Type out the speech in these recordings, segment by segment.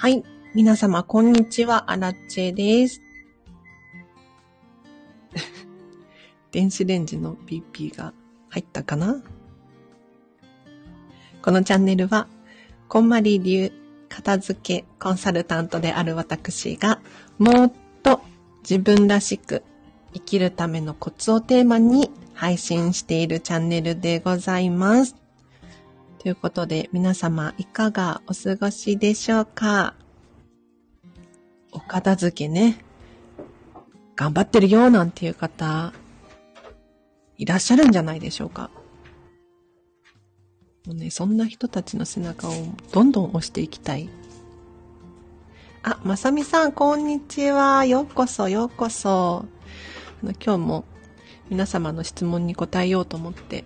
はい。皆様、こんにちは。アラッチェです。電子レンジの BP が入ったかな？このチャンネルは、こんまり流片付けコンサルタントである私が、もっと自分らしく生きるためのコツをテーマに配信しているチャンネルでございます。ということで、皆様いかがお過ごしでしょうか？お片付けね、頑張ってるよなんていう方、いらっしゃるんじゃないでしょうか？もうね、そんな人たちの背中をどんどん押していきたい。あ、まさみさん、こんにちは。ようこそ、ようこそ。あの今日も皆様の質問に答えようと思って、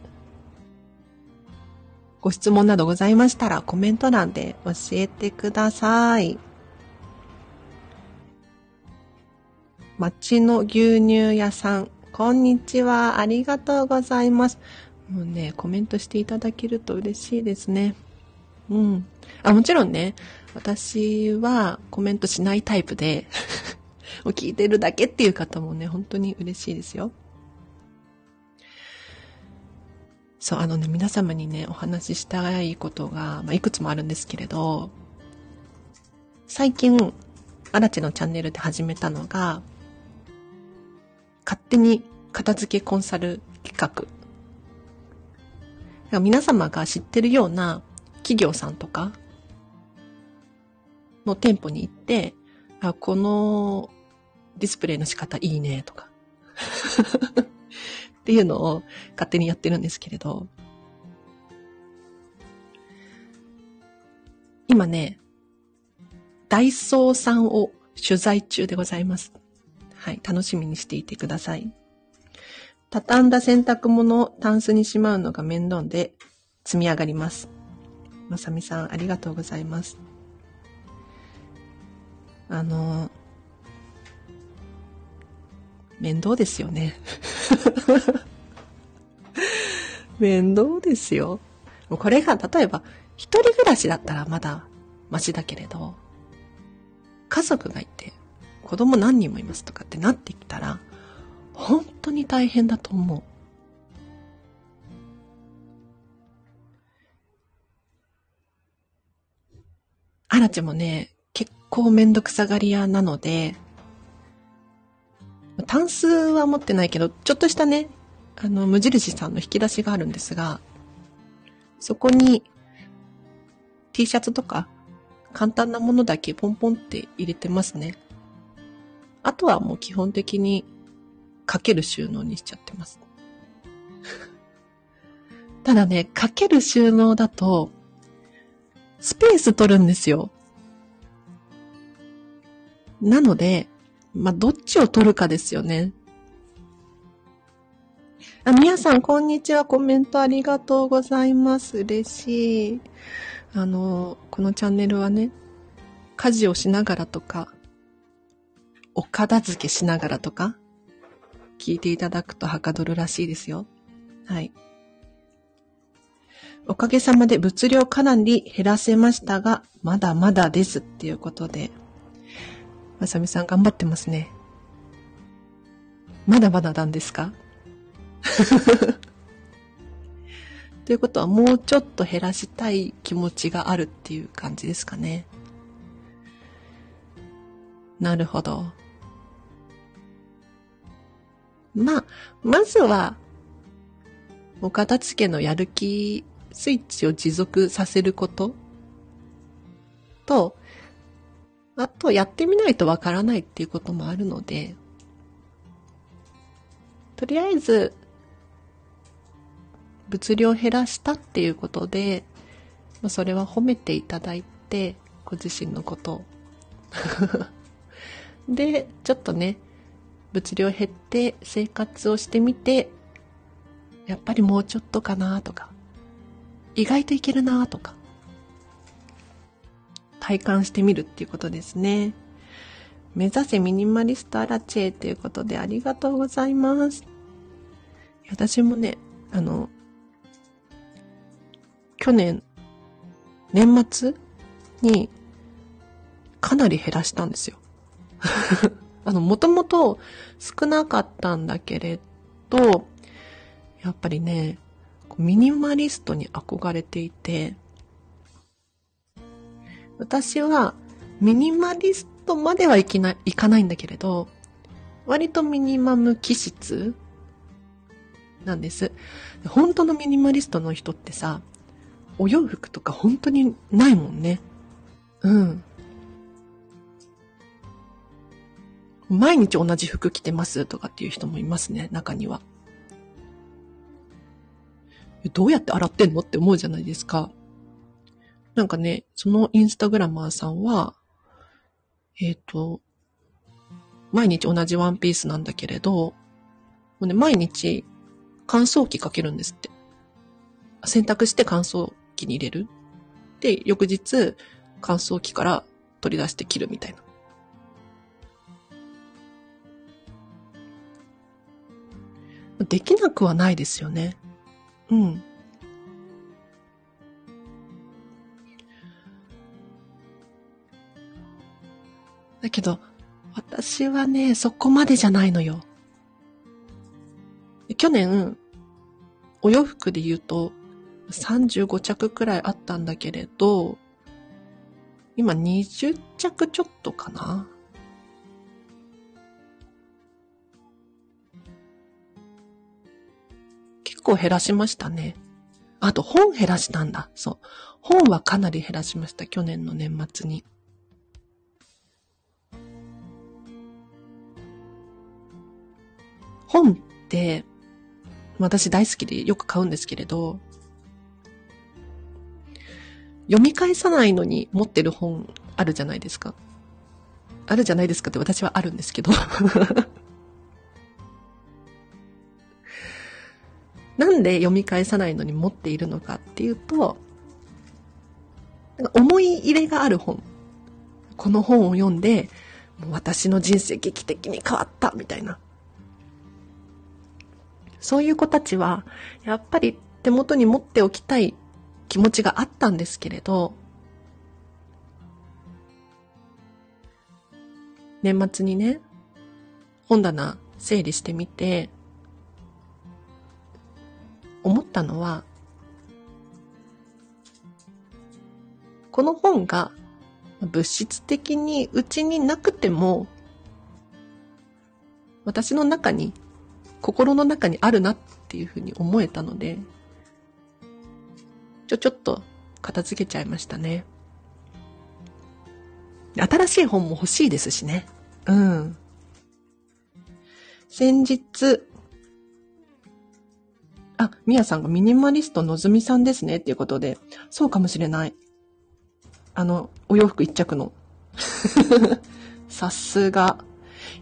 ご質問などございましたらコメント欄で教えてください。町の牛乳屋さん、こんにちは。ありがとうございます。もうね、コメントしていただけると嬉しいですね。うん。あ、もちろんね、私はコメントしないタイプで 聞いてるだけっていう方もね、本当に嬉しいですよ。そう、あのね、皆様にね、お話ししたいことが、まあ、いくつもあるんですけれど、最近、アラチのチャンネルで始めたのが、勝手に片付けコンサル企画。皆様が知ってるような企業さんとかの店舗に行って、あ、このディスプレイの仕方いいねとかっていうのを勝手にやってるんですけれど、今ね、ダイソーさんを取材中でございます。はい、楽しみにしていてください。畳んだ洗濯物をタンスにしまうのが面倒で積み上がります。まさみさん、ありがとうございます。あの、面倒ですよね。面倒ですよ。これが、例えば、一人暮らしだったらまだマシだけれど、家族がいて、子供何人もいますとかってなってきたら、本当に大変だと思う。アラチもね、結構めんどくさがり屋なので、タンスは持ってないけど、ちょっとしたね、あの、無印さんの引き出しがあるんですが、そこに T シャツとか簡単なものだけポンポンって入れてますね。あとはもう基本的にかける収納にしちゃってます。ただね、かける収納だと、スペース取るんですよ。なので、まあ、どっちを取るかですよね。あ、みやさん、こんにちは。コメントありがとうございます。嬉しい。あの、このチャンネルはね、家事をしながらとか、お片付けしながらとか、聞いていただくとはかどるらしいですよ。はい。おかげさまで物量かなり減らせましたが、まだまだですっていうことで、まさみさん頑張ってますね。まだまだなんですか？ということはもうちょっと減らしたい気持ちがあるっていう感じですかね。なるほど。まあ、まずは、お片付けのやる気スイッチを持続させることと、あと、やってみないとわからないっていうこともあるので、とりあえず、物量減らしたっていうことで、ま、それは褒めていただいて、ご自身のことを。で、ちょっとね、物量減って生活をしてみて、やっぱりもうちょっとかなとか、意外といけるなとか、体感してみるっていうことですね。目指せミニマリストアラチェということでありがとうございます。私もね、あの、去年、年末に、かなり減らしたんですよ。あの、もともと少なかったんだけれど、やっぱりね、ミニマリストに憧れていて、私はミニマリストまではいきない、かないんだけれど、割とミニマム気質なんです。本当のミニマリストの人ってさ、お洋服とか本当にないもんね。うん。毎日同じ服着てますとかっていう人もいますね、中には。どうやって洗ってんのって思うじゃないですか。なんかね、そのインスタグラマーさんは、えっ、ー、と、毎日同じワンピースなんだけれど、もうね、毎日乾燥機かけるんですって。洗濯して乾燥機に入れる。で、翌日乾燥機から取り出して切るみたいな。できなくはないですよね。うん。だけど、私はね、そこまでじゃないのよ。去年、お洋服で言うと、35着くらいあったんだけれど、今20着ちょっとかな結構減らしましたね。あと本減らしたんだ。そう。本はかなり減らしました。去年の年末に。本って、私大好きでよく買うんですけれど、読み返さないのに持ってる本あるじゃないですか。あるじゃないですかって私はあるんですけど なんで読み返さないのに持っているのかっていうと、思い入れがある本。この本を読んで、もう私の人生劇的に変わったみたいな。そういう子たちは、やっぱり手元に持っておきたい気持ちがあったんですけれど、年末にね、本棚整理してみて、思ったのは、この本が物質的にうちになくても、私の中に、心の中にあるなっていうふうに思えたので、ちょ、ちょっと片付けちゃいましたね。新しい本も欲しいですしね。うん。先日、あ、みやさんがミニマリストのぞみさんですねっていうことで、そうかもしれない。あの、お洋服一着の。さすが。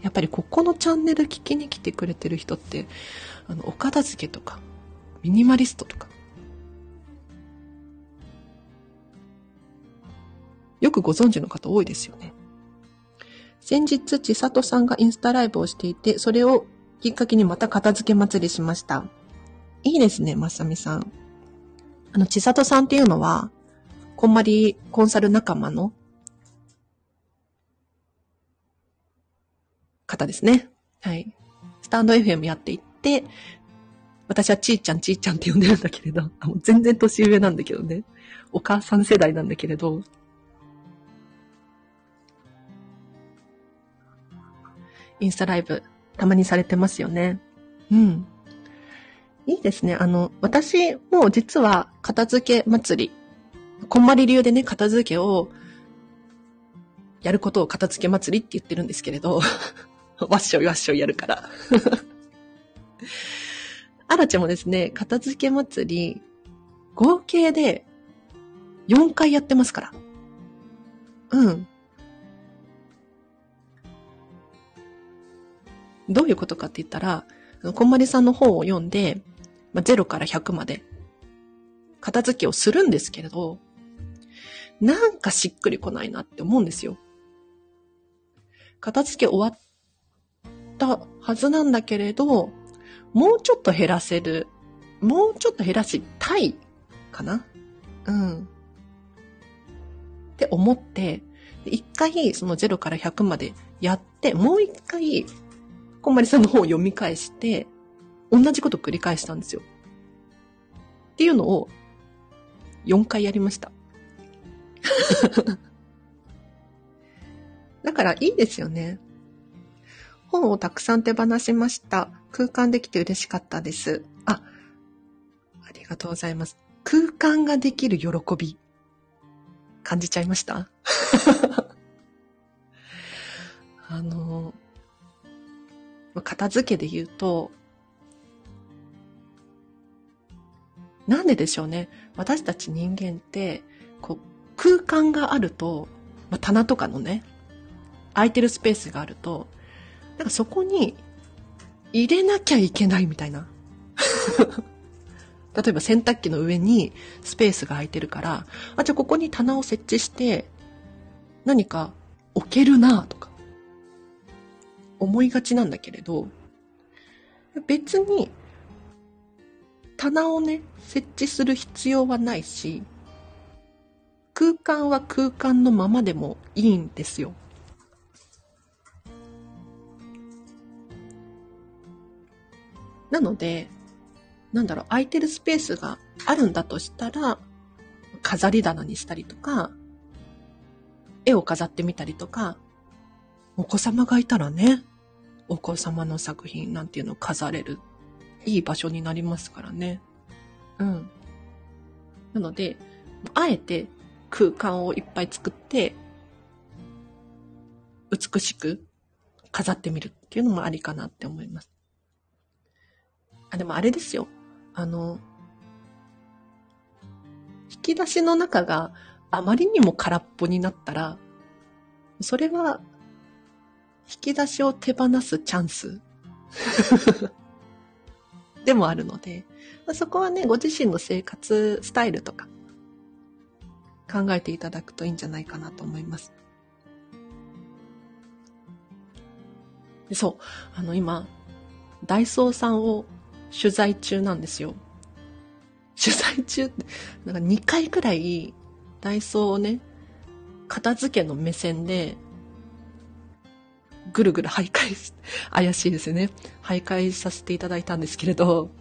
やっぱりここのチャンネル聞きに来てくれてる人って、あの、お片付けとか、ミニマリストとか。よくご存知の方多いですよね。先日、ちさとさんがインスタライブをしていて、それをきっかけにまた片付け祭りしました。いいですね、まさみさん。あの、ちさとさんっていうのは、こんまりコンサル仲間の方ですね。はい。スタンド FM やっていって、私はちーちゃんちーちゃんって呼んでるんだけれど、もう全然年上なんだけどね。お母さん世代なんだけれど、インスタライブたまにされてますよね。うん。いいですね。あの、私も実は片付け祭り、こんまり流でね、片付けをやることを片付け祭りって言ってるんですけれど、わっしょいわっしょいやるから。あらちゃんもですね、片付け祭り、合計で4回やってますから。うん。どういうことかって言ったら、こんまりさんの本を読んで、まあ、0から100まで片付けをするんですけれど、なんかしっくりこないなって思うんですよ。片付け終わっったはずなんだけれど、もうちょっと減らせる。もうちょっと減らしたいかな？うん。って思って、一回その0から100までやって、もう一回、こんまりさんの本を読み返して、同じこと繰り返したんですよ。っていうのを4回やりました。だからいいですよね。本をたくさん手放しました。空間できて嬉しかったです。あ、ありがとうございます。空間ができる喜び、感じちゃいました？あの、片付けで言うと、なんででしょうね。私たち人間って、こう、空間があると、まあ、棚とかのね、空いてるスペースがあると、なんかそこに入れなきゃいけないみたいな。例えば洗濯機の上にスペースが空いてるから、あ、じゃあここに棚を設置して、何か置けるなとか、思いがちなんだけれど、別に棚をね、設置する必要はないし、空間は空間のままでもいいんですよ。なので、なんだろう、空いてるスペースがあるんだとしたら、飾り棚にしたりとか、絵を飾ってみたりとか、お子様がいたらね、お子様の作品なんていうのを飾れるいい場所になりますからね。うん。なので、あえて空間をいっぱい作って、美しく飾ってみるっていうのもありかなって思います。あ、でもあれですよ。あの、引き出しの中があまりにも空っぽになったら、それは、引き出しを手放すチャンス でもあるので、そこはね、ご自身の生活スタイルとか考えていただくといいんじゃないかなと思います。そう、あの今、ダイソーさんを取材中なんですよ。取材中って、なんか2回くらいダイソーをね、片付けの目線でぐるぐる徘徊し、怪しいですよね。徘徊させていただいたんですけれど、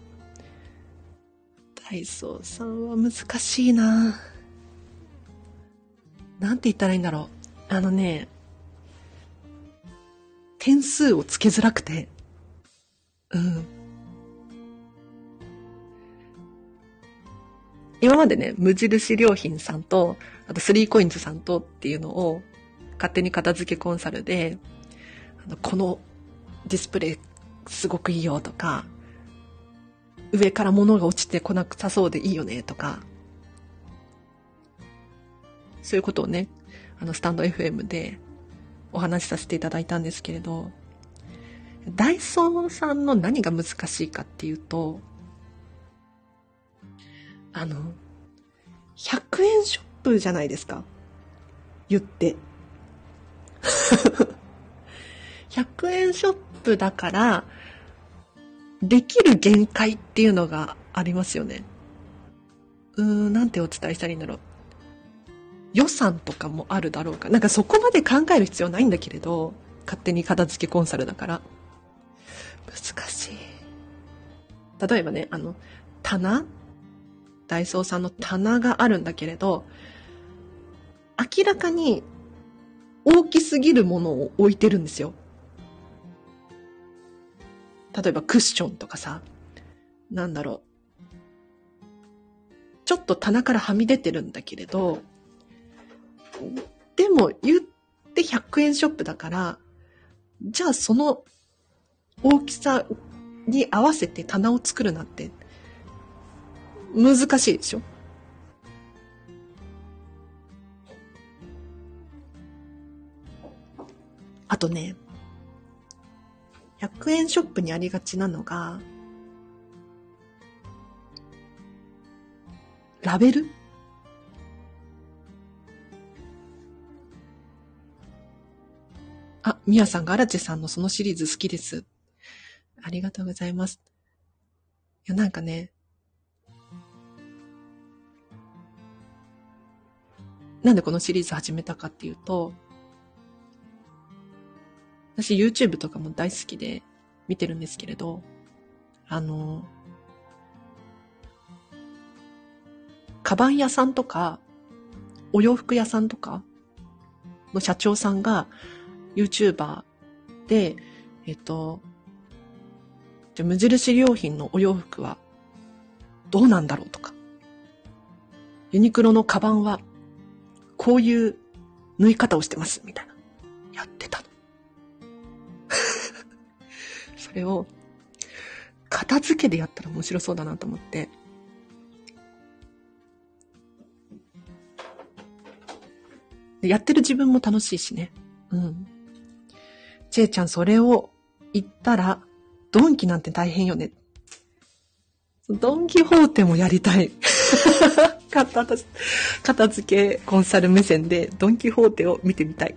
ダイソーさんは難しいななんて言ったらいいんだろう。あのね、点数をつけづらくて、うん。今までね、無印良品さんと、あとスリーコインズさんとっていうのを、勝手に片付けコンサルであのこのディスプレイすごくいいよとか、上から物が落ちてこなくさそうでいいよねとか、そういうことをね、あの、スタンド FM でお話しさせていただいたんですけれど、ダイソーさんの何が難しいかっていうと、あの、100円ショップじゃないですか。言って。100円ショップだから、できる限界っていうのがありますよね。うーん、なんてお伝えしたらいいんだろう。予算とかもあるだろうか。なんかそこまで考える必要ないんだけれど、勝手に片付けコンサルだから。難しい。例えばね、あの、棚ダイソーさんの棚があるんだけれど、明らかに大きすぎるものを置いてるんですよ。例えばクッションとかさ、なんだろう。ちょっと棚からはみ出てるんだけれど、でも言って100円ショップだから、じゃあその大きさに合わせて棚を作るなんて難しいでしょ？あとね、100円ショップにありがちなのが、ラベル？あ、みやさんが荒地さんのそのシリーズ好きです。ありがとうございます。いや、なんかね、なんでこのシリーズ始めたかっていうと、私 YouTube とかも大好きで見てるんですけれど、あの、カバン屋さんとか、お洋服屋さんとかの社長さんが YouTuber で、えっと、じゃ無印良品のお洋服はどうなんだろうとか、ユニクロのカバンはこういう縫い方をしてますみたいな。やってたの。それを片付けでやったら面白そうだなと思って、やってる自分も楽しいしね。うん。ちえちゃん、それを言ったら、ドンキなんて大変よね。ドンキホーテもやりたい。片片付けコンサル目線でドンキホーテを見てみたい。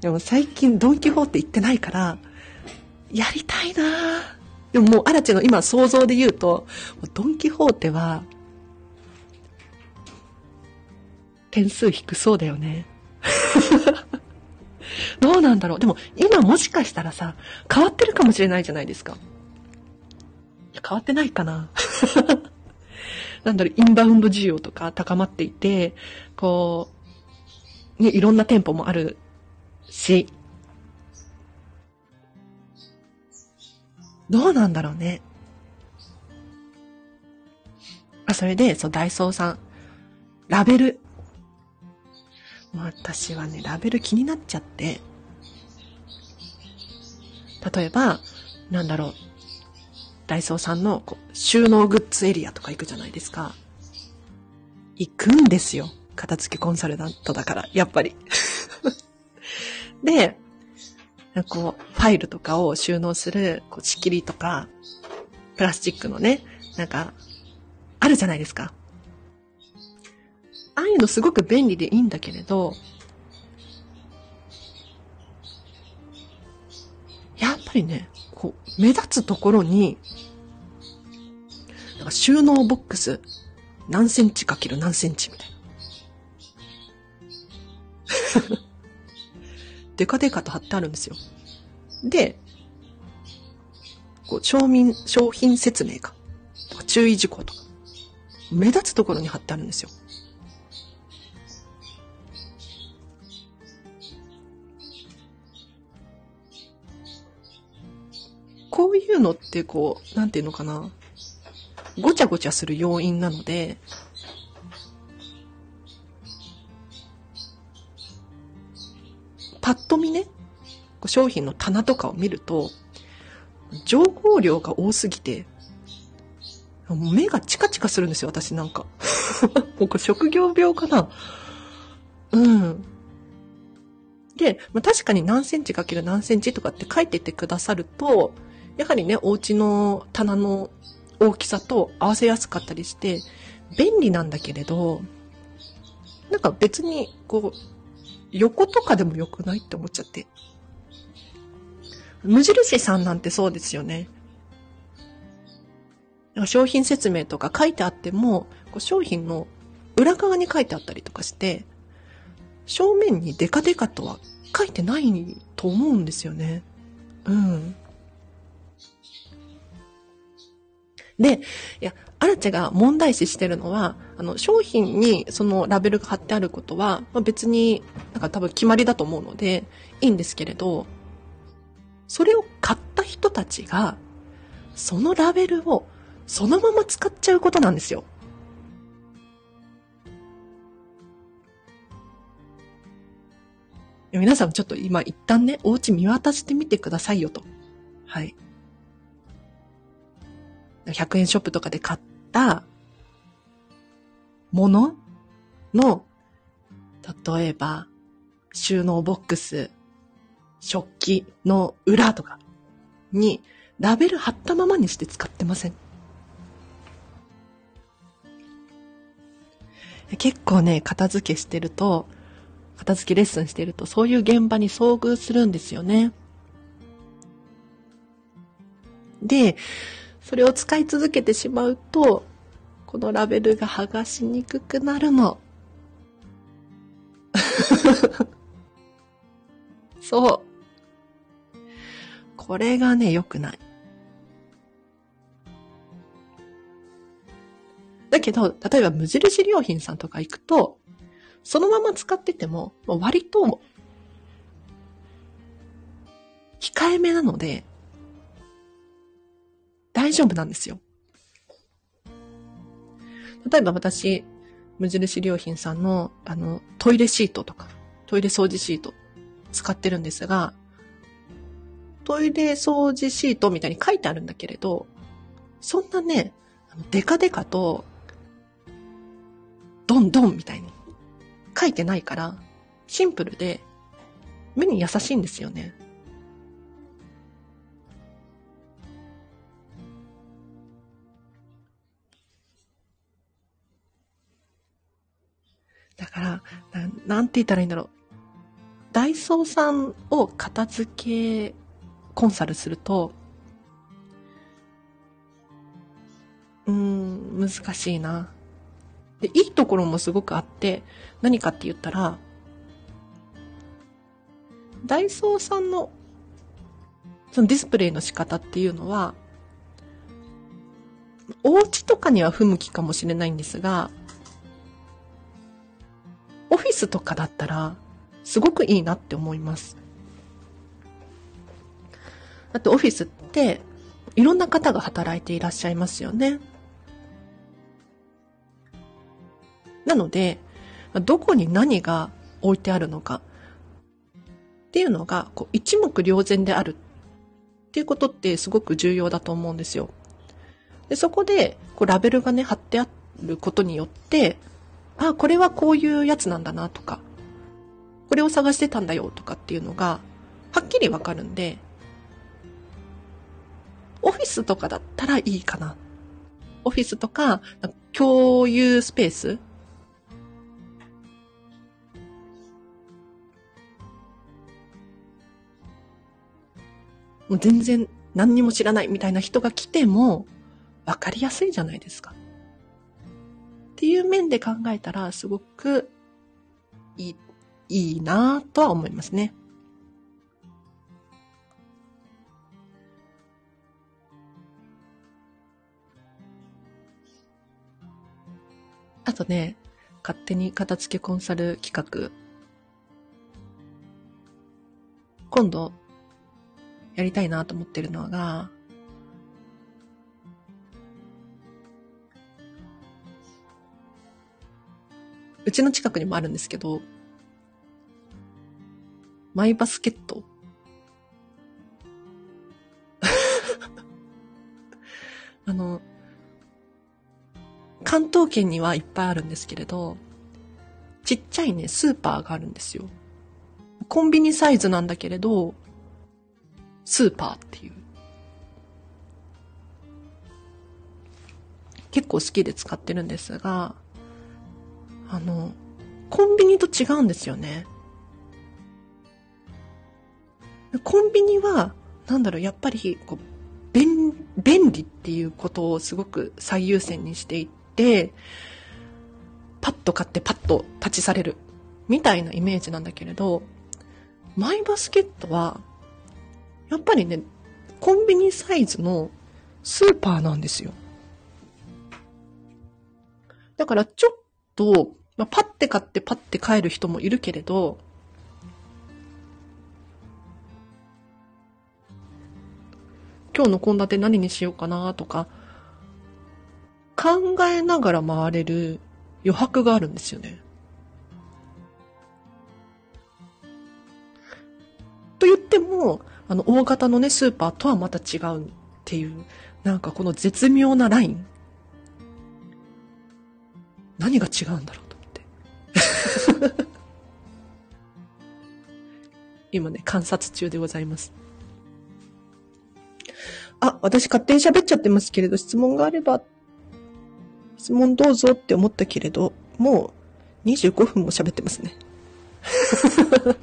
でも最近ドンキホーテ行ってないから、やりたいなでももう、アラチェの今想像で言うと、ドンキホーテは、点数低そうだよね。どうなんだろう。でも、今もしかしたらさ、変わってるかもしれないじゃないですか。変わってないかな。なんだろう、インバウンド需要とか高まっていて、こう、ね、いろんな店舗もあるし、どうなんだろうね。あ、それで、そう、ダイソーさん、ラベル。私はね、ラベル気になっちゃって、例えば、なんだろう、ダイソーさんのこう収納グッズエリアとか行くじゃないですか。行くんですよ。片付けコンサルタントだから、やっぱり。で、こう、ファイルとかを収納する、こう、仕切りとか、プラスチックのね、なんか、あるじゃないですか。ああいうのすごく便利でいいんだけれど、やっぱりね、目立つところに、なんか収納ボックス、何センチかける何センチみたいな。デカデカと貼ってあるんですよ。で、こう、商品、商品説明か。とか注意事項とか。目立つところに貼ってあるんですよ。のってこう、なんていうのかな。ごちゃごちゃする要因なので、パッと見ね、商品の棚とかを見ると、情報量が多すぎて、目がチカチカするんですよ、私なんか。もうこれ職業病かな。うん。で、確かに何センチかける何センチとかって書いててくださると、やはりね、お家の棚の大きさと合わせやすかったりして、便利なんだけれど、なんか別に、こう、横とかでも良くないって思っちゃって。無印さんなんてそうですよね。商品説明とか書いてあっても、こう商品の裏側に書いてあったりとかして、正面にデカデカとは書いてないと思うんですよね。うん。で、いや、アラチェが問題視してるのは、あの、商品にそのラベルが貼ってあることは、まあ、別になんか多分決まりだと思うので、いいんですけれど、それを買った人たちが、そのラベルをそのまま使っちゃうことなんですよ。皆さんちょっと今一旦ね、お家見渡してみてくださいよと。はい。100円ショップとかで買ったものの、例えば、収納ボックス、食器の裏とかにラベル貼ったままにして使ってません結構ね、片付けしてると、片付けレッスンしてると、そういう現場に遭遇するんですよね。で、それを使い続けてしまうと、このラベルが剥がしにくくなるの。そう。これがね、良くない。だけど、例えば無印良品さんとか行くと、そのまま使ってても、割と、控えめなので、大丈夫なんですよ。例えば私、無印良品さんの、あの、トイレシートとか、トイレ掃除シート使ってるんですが、トイレ掃除シートみたいに書いてあるんだけれど、そんなね、デカデカと、ドンドンみたいに書いてないから、シンプルで、目に優しいんですよね。なんて言ったらいいんだろう。ダイソーさんを片付けコンサルすると、うん、難しいな。で、いいところもすごくあって、何かって言ったら、ダイソーさんの、そのディスプレイの仕方っていうのは、お家とかには不向きかもしれないんですが、オフィスとかだったら、すごくいいなって思います。だってオフィスって、いろんな方が働いていらっしゃいますよね。なので、どこに何が置いてあるのかっていうのが、こう一目瞭然であるっていうことってすごく重要だと思うんですよ。でそこで、こうラベルがね、貼ってあることによって、あ、これはこういうやつなんだなとか、これを探してたんだよとかっていうのが、はっきりわかるんで、オフィスとかだったらいいかな。オフィスとか、共有スペースもう全然何にも知らないみたいな人が来ても、わかりやすいじゃないですか。っていう面で考えたら、すごくいい、いいなとは思いますね。あとね、勝手に片付けコンサル企画。今度、やりたいなと思ってるのが、うちの近くにもあるんですけど、マイバスケット あの、関東圏にはいっぱいあるんですけれど、ちっちゃいね、スーパーがあるんですよ。コンビニサイズなんだけれど、スーパーっていう。結構好きで使ってるんですが、あの、コンビニと違うんですよね。コンビニは、なんだろう、やっぱり、こう、便、便利っていうことをすごく最優先にしていって、パッと買ってパッと立ち去れる、みたいなイメージなんだけれど、マイバスケットは、やっぱりね、コンビニサイズのスーパーなんですよ。だからちょっと、まあ、パッて買ってパッて帰る人もいるけれど、今日の献立何にしようかなとか、考えながら回れる余白があるんですよね。と言っても、あの、大型のね、スーパーとはまた違うっていう、なんかこの絶妙なライン。何が違うんだろうと思って。今ね、観察中でございます。あ、私勝手に喋っちゃってますけれど、質問があれば、質問どうぞって思ったけれど、もう25分も喋ってますね。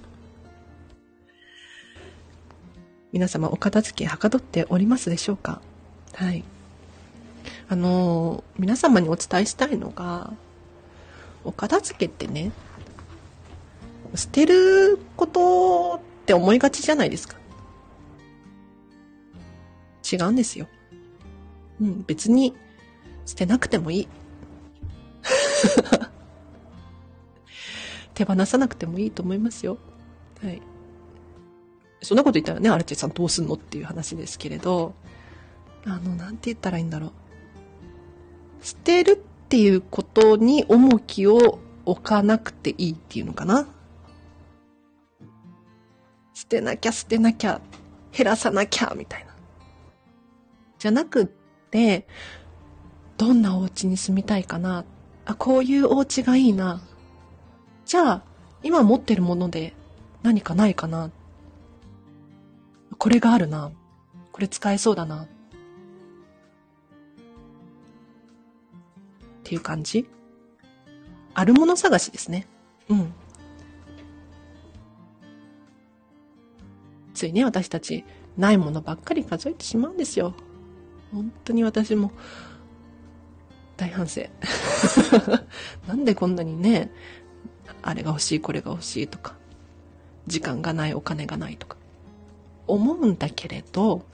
皆様お片付けはかどっておりますでしょうか？はい。あの、皆様にお伝えしたいのが、お片付けってね、捨てることって思いがちじゃないですか。違うんですよ。うん、別に捨てなくてもいい。手放さなくてもいいと思いますよ。はい。そんなこと言ったらね、アルチェさんどうすんのっていう話ですけれど、あの、なんて言ったらいいんだろう。捨てるっていうことに重きを置かなくていいっていうのかな。捨てなきゃ捨てなきゃ、減らさなきゃ、みたいな。じゃなくって、どんなお家に住みたいかな。あ、こういうお家がいいな。じゃあ、今持ってるもので何かないかな。これがあるな。これ使えそうだな。っていう感じ？あるもの探しですね。うん。ついね、私たち、ないものばっかり数えてしまうんですよ。本当に私も、大反省。なんでこんなにね、あれが欲しい、これが欲しいとか、時間がない、お金がないとか、思うんだけれど、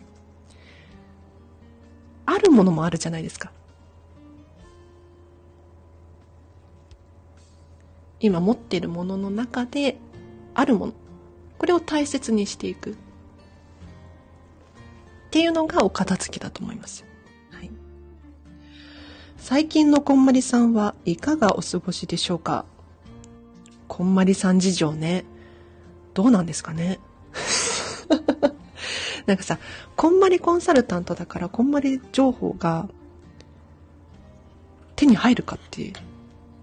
あるものもあるじゃないですか。今持っているものの中であるもの。これを大切にしていく。っていうのがお片付けだと思います。はい。最近のこんまりさんはいかがお過ごしでしょうか？こんまりさん事情ね。どうなんですかね？なんかさ、こんまりコンサルタントだからこんまり情報が手に入るかっていう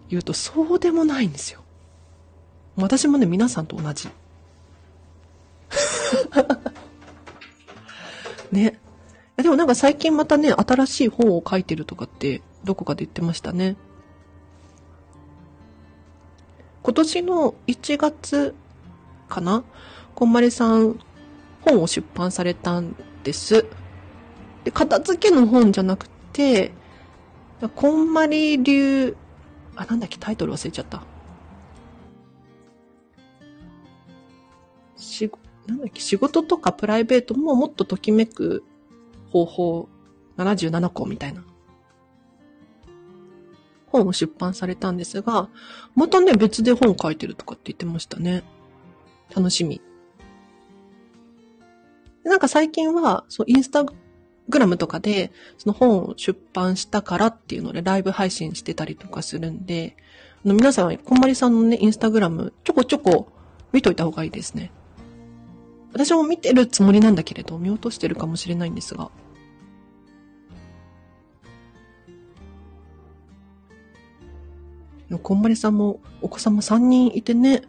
言うとそうでもないんですよ。私もね、皆さんと同じ。ね。でもなんか最近またね、新しい本を書いてるとかってどこかで言ってましたね。今年の1月かな？こんまりさん本を出版されたんです。で、片付けの本じゃなくて、こんまり流あ、なんだっけ、タイトル忘れちゃった。し、なんだっけ、仕事とかプライベートももっとときめく方法77個みたいな本を出版されたんですが、またね、別で本書いてるとかって言ってましたね。楽しみ。なんか最近は、そう、インスタグラムとかで、その本を出版したからっていうのでライブ配信してたりとかするんで、あの皆さん、こんまりさんのね、インスタグラム、ちょこちょこ見といた方がいいですね。私も見てるつもりなんだけれど、見落としてるかもしれないんですが。こんまりさんもお子様3人いてね、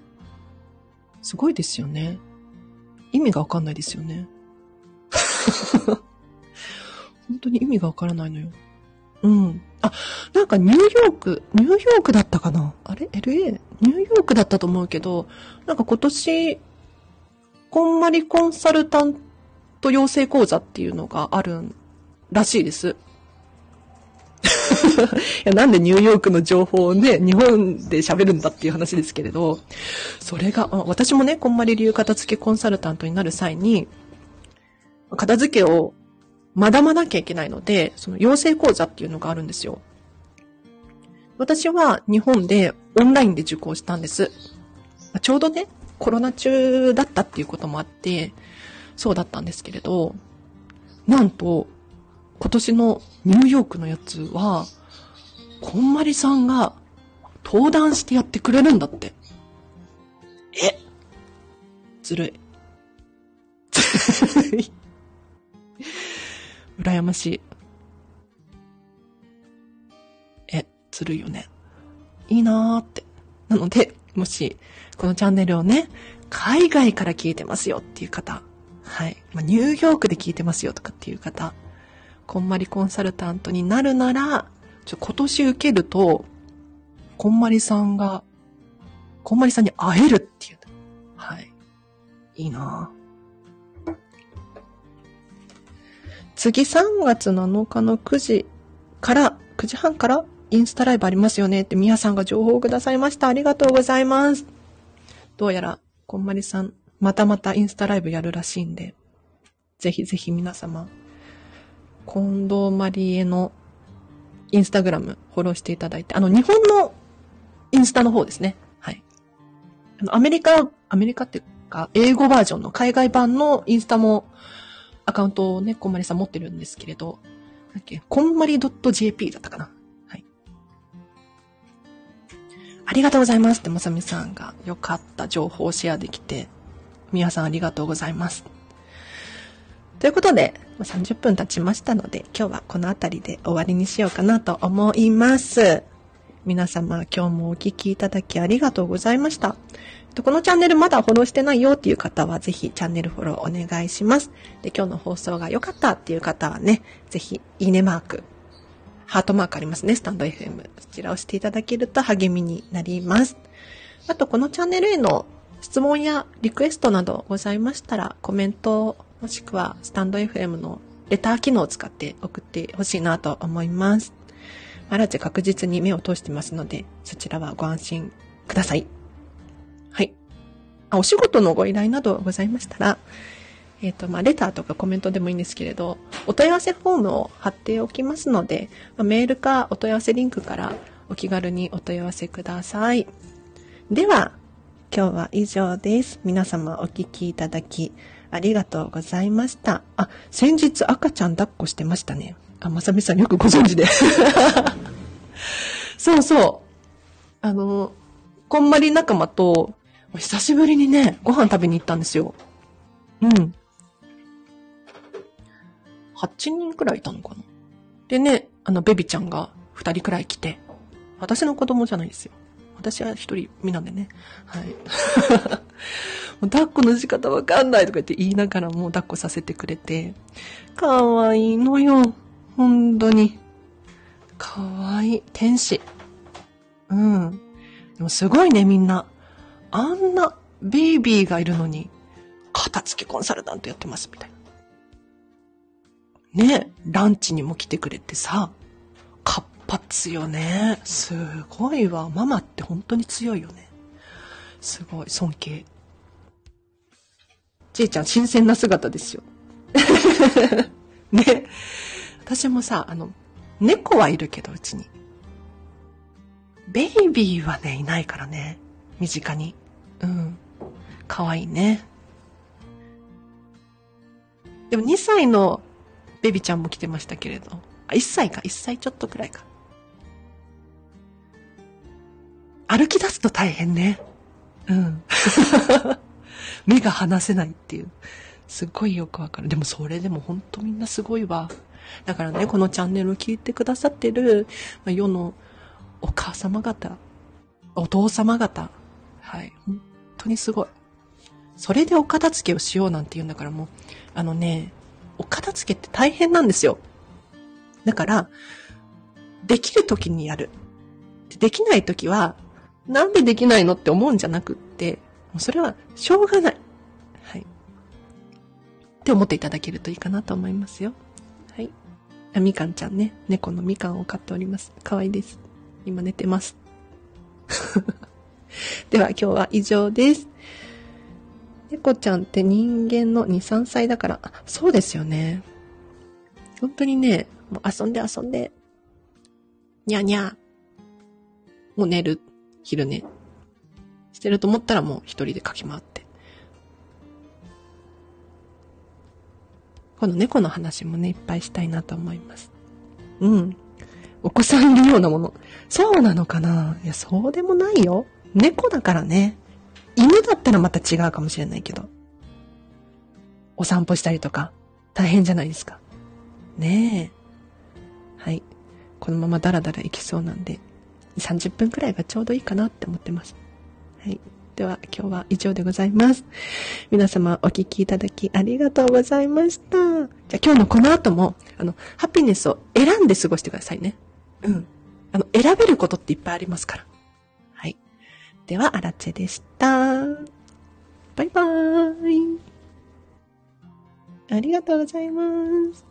すごいですよね。意味がわかんないですよね。本当に意味がわからないのよ。うん。あ、なんかニューヨーク、ニューヨークだったかな？あれ ?LA? ニューヨークだったと思うけど、なんか今年、こんまりコンサルタント養成講座っていうのがあるらしいです。いやなんでニューヨークの情報をね、日本で喋るんだっていう話ですけれど、それが、私もね、こんまり流片付けコンサルタントになる際に、片付けを学ばなきゃいけないので、その養成講座っていうのがあるんですよ。私は日本でオンラインで受講したんです。ちょうどね、コロナ中だったっていうこともあって、そうだったんですけれど、なんと、今年のニューヨークのやつは、こんまりさんが登壇してやってくれるんだって。え？ずるい。ずるい。羨ましい。え、ずるいよね。いいなーって。なので、もし、このチャンネルをね、海外から聞いてますよっていう方、はい。まあ、ニューヨークで聞いてますよとかっていう方、こんまりコンサルタントになるなら、ちょ、今年受けると、こんまりさんが、こんまりさんに会えるっていう。はい。いいなぁ。次3月7日の9時から、9時半からインスタライブありますよねってみやさんが情報をくださいました。ありがとうございます。どうやら、こんまりさん、またまたインスタライブやるらしいんで、ぜひぜひ皆様、近藤マリエのインスタグラムフォローしていただいて、あの、日本のインスタの方ですね。はい。あの、アメリカ、アメリカっていうか、英語バージョンの海外版のインスタもアカウントをね、こんまりさん持ってるんですけれど、だっけ、こんまり .jp だったかな？はい。ありがとうございますってまさみさんがよかった情報をシェアできて、皆さんありがとうございます。ということで、30分経ちましたので、今日はこの辺りで終わりにしようかなと思います。皆様、今日もお聴きいただきありがとうございました。このチャンネルまだフォローしてないよっていう方は、ぜひチャンネルフォローお願いします。で、今日の放送が良かったっていう方はね、ぜひ、いいねマーク、ハートマークありますね、スタンド FM。そちらを押していただけると励みになります。あと、このチャンネルへの質問やリクエストなどございましたら、コメントもしくはスタンド FM のレター機能を使って送ってほしいなと思います。マラチ確実に目を通してますので、そちらはご安心くださ。い。あ、お仕事のご依頼などございましたら、えっ、ー、と、まあ、レターとかコメントでもいいんですけれど、お問い合わせフォームを貼っておきますので、まあ、メールかお問い合わせリンクからお気軽にお問い合わせください。では、今日は以上です。皆様お聞きいただき、ありがとうございました。あ、先日赤ちゃん抱っこしてましたね。あ、まさみさんよくご存知で。そうそう。あの、こんまり仲間と、久しぶりにね、ご飯食べに行ったんですよ。うん。8人くらいいたのかな。でね、あの、ベビちゃんが2人くらい来て、私の子供じゃないですよ。私は一人身なんでね。はい。抱っこの仕方わかんないとか言って言いながらもう抱っこさせてくれて、かわいいのよ。本当に。かわいい。天使。うん。でもすごいね、みんな。あんなベイビーがいるのに、片付けコンサルタントやってます、みたいな。ね、ランチにも来てくれてさ、活発よね。すごいわ。ママって本当に強いよね。すごい、尊敬。ちいちゃん、新鮮な姿ですよ。ね。私もさ、あの、猫はいるけど、うちに。ベイビーはね、いないからね。身近に。うん。かわいいね。でも2歳のベビちゃんも来てましたけれど。あ、1歳か。1歳ちょっとくらいか。歩き出すと大変ね。うん。目が離せないっていう。すっごいよくわかる。でもそれでも本当みんなすごいわ。だからね、このチャンネルを聞いてくださってる、まあ、世のお母様方、お父様方、はい、本当にすごい。それでお片付けをしようなんて言うんだからもう、あのね、お片付けって大変なんですよ。だから、できる時にやる。できない時は、なんでできないのって思うんじゃなくって、もうそれはしょうがない。はい。って思っていただけるといいかなと思いますよ。はい。あみかんちゃんね。猫のみかんを飼っております。かわいいです。今寝てます。では今日は以上です。猫ちゃんって人間の2、3歳だから、そうですよね。本当にね、もう遊んで遊んで、にゃにゃ。もう寝る。昼寝してると思ったらもう一人で駆け回って。この猫の話もね、いっぱいしたいなと思います。うん。お子さんいるようなもの。そうなのかな？いや、そうでもないよ。猫だからね。犬だったらまた違うかもしれないけど。お散歩したりとか、大変じゃないですか。ねえ。はい。このままダラダラ行きそうなんで、30分くらいがちょうどいいかなって思ってます。はい。では、今日は以上でございます。皆様お聞きいただきありがとうございました。じゃあ今日のこの後も、あの、ハピネスを選んで過ごしてくださいね。うん。あの、選べることっていっぱいありますから。では、アラチェでした。バイバーイ。ありがとうございます。